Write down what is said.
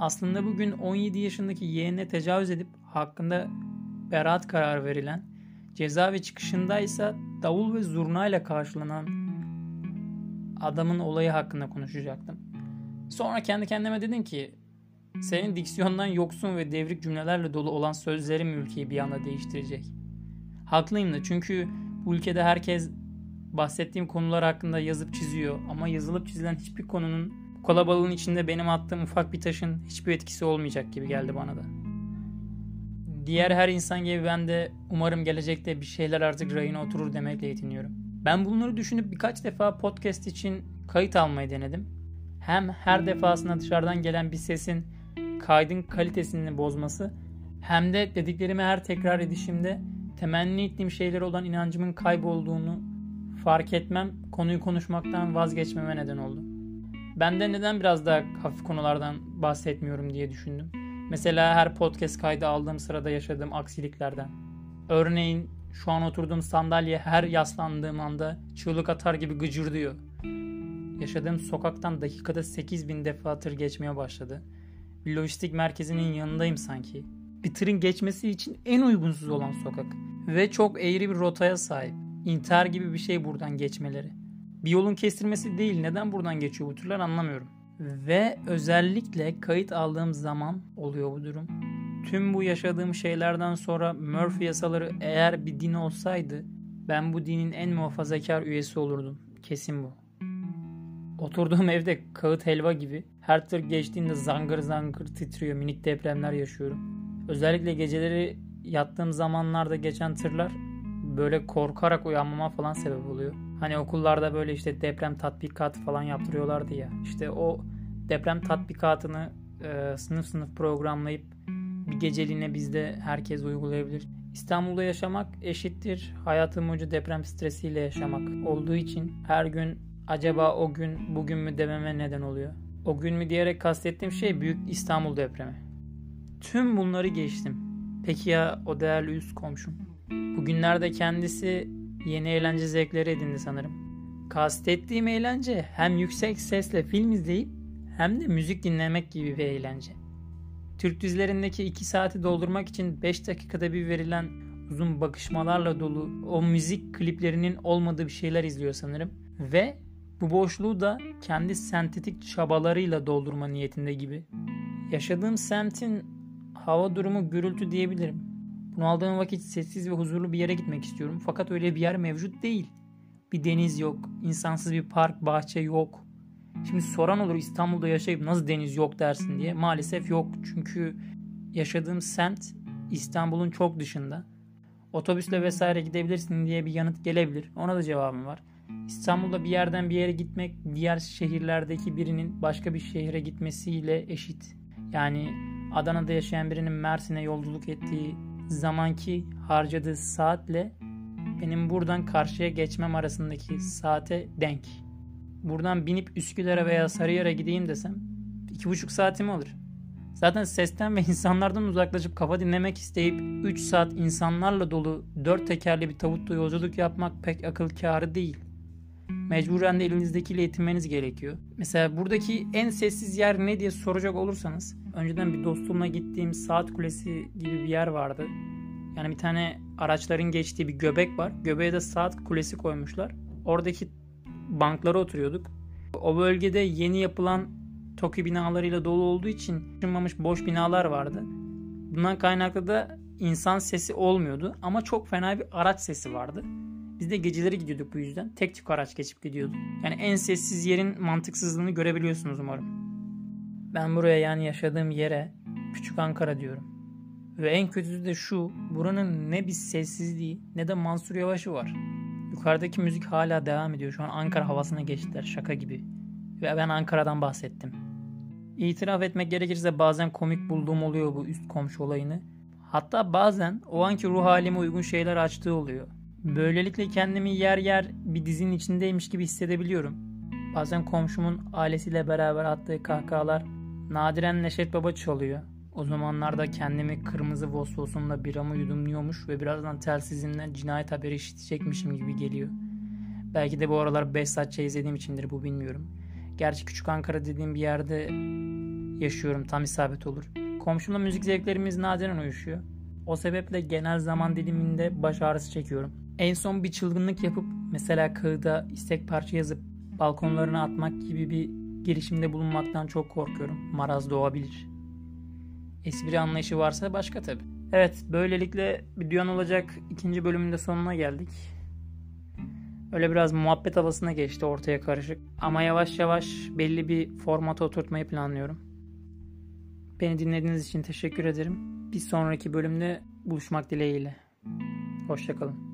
Aslında bugün 17 yaşındaki yeğenine tecavüz edip hakkında beraat kararı verilen, ceza ve çıkışındaysa davul ve zurnayla karşılanan adamın olayı hakkında konuşacaktım. Sonra kendi kendime dedim ki senin diksiyondan yoksun ve devrik cümlelerle dolu olan sözlerin ülkeyi bir anda değiştirecek. Haklıyım da çünkü bu ülkede herkes bahsettiğim konular hakkında yazıp çiziyor ama yazılıp çizilen hiçbir konunun bu kalabalığın içinde benim attığım ufak bir taşın hiçbir etkisi olmayacak gibi geldi bana da. Diğer her insan gibi ben de umarım gelecekte bir şeyler artık rayına oturur demekle yetiniyorum. Ben bunları düşünüp birkaç defa podcast için kayıt almayı denedim. Hem her defasında dışarıdan gelen bir sesin kaydın kalitesini bozması hem de dediklerimi her tekrar edişimde temenni ettiğim şeylere olan inancımın kaybolduğunu fark etmem konuyu konuşmaktan vazgeçmeme neden oldu. Ben de neden biraz daha hafif konulardan bahsetmiyorum diye düşündüm. Mesela her podcast kaydı aldığım sırada yaşadığım aksiliklerden. Örneğin şu an oturduğum sandalye her yaslandığım anda çığlık atar gibi gıcırdıyor. Yaşadığım sokaktan dakikada 8000 defa tır geçmeye başladı. Bir lojistik merkezinin yanındayım sanki. Bir tırın geçmesi için en uygunsuz olan sokak. Ve çok eğri bir rotaya sahip. İntihar gibi bir şey buradan geçmeleri. Bir yolun kestirmesi değil neden buradan geçiyor bu tırlar anlamıyorum. Ve özellikle kayıt aldığım zaman oluyor bu durum. Tüm bu yaşadığım şeylerden sonra Murphy yasaları eğer bir din olsaydı ben bu dinin en muhafazakar üyesi olurdum. Kesin bu. Oturduğum evde kağıt helva gibi her tır geçtiğinde zangır zangır titriyor minik depremler yaşıyorum. Özellikle geceleri yattığım zamanlarda geçen tırlar böyle korkarak uyanmama falan sebep oluyor. Hani okullarda böyle işte deprem tatbikatı falan yaptırıyorlardı ya. İşte o deprem tatbikatını e, sınıf sınıf programlayıp bir geceliğine bizde herkes uygulayabilir. İstanbul'da yaşamak eşittir hayatım boyunca deprem stresiyle yaşamak olduğu için her gün acaba o gün bugün mü dememe neden oluyor. O gün mü diyerek kastettiğim şey büyük İstanbul depremi. Tüm bunları geçtim. Peki ya o değerli üst komşum? Bugünlerde kendisi yeni eğlence zevkleri edindi sanırım. Kastettiğim eğlence hem yüksek sesle film izleyip hem de müzik dinlemek gibi bir eğlence. Türk dizilerindeki 2 saati doldurmak için 5 dakikada bir verilen uzun bakışmalarla dolu o müzik kliplerinin olmadığı bir şeyler izliyor sanırım. Ve bu boşluğu da kendi sentetik çabalarıyla doldurma niyetinde gibi. Yaşadığım semtin hava durumu gürültü diyebilirim. Bunu aldığım vakit sessiz ve huzurlu bir yere gitmek istiyorum. Fakat öyle bir yer mevcut değil. Bir deniz yok, insansız bir park, bahçe yok. Şimdi soran olur İstanbul'da yaşayıp nasıl deniz yok dersin diye. Maalesef yok. Çünkü yaşadığım semt İstanbul'un çok dışında. Otobüsle vesaire gidebilirsin diye bir yanıt gelebilir. Ona da cevabım var. İstanbul'da bir yerden bir yere gitmek diğer şehirlerdeki birinin başka bir şehre gitmesiyle eşit. Yani Adana'da yaşayan birinin Mersin'e yolculuk ettiği zamanki harcadığı saatle benim buradan karşıya geçmem arasındaki saate denk. Buradan binip Üsküdar'a veya Sarıyer'e gideyim desem iki buçuk saatim alır. Zaten sesten ve insanlardan uzaklaşıp kafa dinlemek isteyip 3 saat insanlarla dolu 4 tekerli bir tavutla yolculuk yapmak pek akıl kârı değil. Mecburen de elinizdekiyle yetinmeniz gerekiyor. Mesela buradaki en sessiz yer ne diye soracak olursanız önceden bir dostumla gittiğim saat kulesi gibi bir yer vardı. Yani bir tane araçların geçtiği bir göbek var. Göbeğe de saat kulesi koymuşlar. Oradaki banklara oturuyorduk. O bölgede yeni yapılan TOKİ binalarıyla dolu olduğu için taşınmamış boş binalar vardı. Bundan kaynaklı da insan sesi olmuyordu ama çok fena bir araç sesi vardı. Biz de geceleri gidiyorduk bu yüzden. Tek tük araç geçip gidiyordu. Yani en sessiz yerin mantıksızlığını görebiliyorsunuz umarım. Ben buraya yani yaşadığım yere Küçük Ankara diyorum. Ve en kötüsü de şu, buranın ne bir sessizliği ne de Mansur Yavaş'ı var. Yukarıdaki müzik hala devam ediyor. Şu an Ankara havasına geçtiler şaka gibi. Ve ben Ankara'dan bahsettim. İtiraf etmek gerekirse bazen komik bulduğum oluyor bu üst komşu olayını. Hatta bazen o anki ruh halime uygun şeyler açtığı oluyor. Böylelikle kendimi yer yer bir dizinin içindeymiş gibi hissedebiliyorum. Bazen komşumun ailesiyle beraber attığı kahkahalar nadiren Neşet Baba çalıyor. O zamanlarda kendimi kırmızı vosvosumla biramı yudumluyormuş ve birazdan telsizimden cinayet haberi işitecekmişim gibi geliyor. Belki de bu aralar 5 saat çay izlediğim içindir bu bilmiyorum. Gerçi Küçük Ankara dediğim bir yerde yaşıyorum tam isabet olur. Komşumla müzik zevklerimiz nadiren uyuşuyor. O sebeple genel zaman diliminde baş ağrısı çekiyorum. En son bir çılgınlık yapıp mesela kağıda istek parça yazıp balkonlarına atmak gibi bir girişimde bulunmaktan çok korkuyorum. Maraz doğabilir. Espri anlayışı varsa başka tabi. Evet böylelikle videonun olacak ikinci bölümünde sonuna geldik. Öyle biraz muhabbet havasına geçti ortaya karışık. Ama yavaş yavaş belli bir formata oturtmayı planlıyorum. Beni dinlediğiniz için teşekkür ederim. Bir sonraki bölümde buluşmak dileğiyle. Hoşçakalın.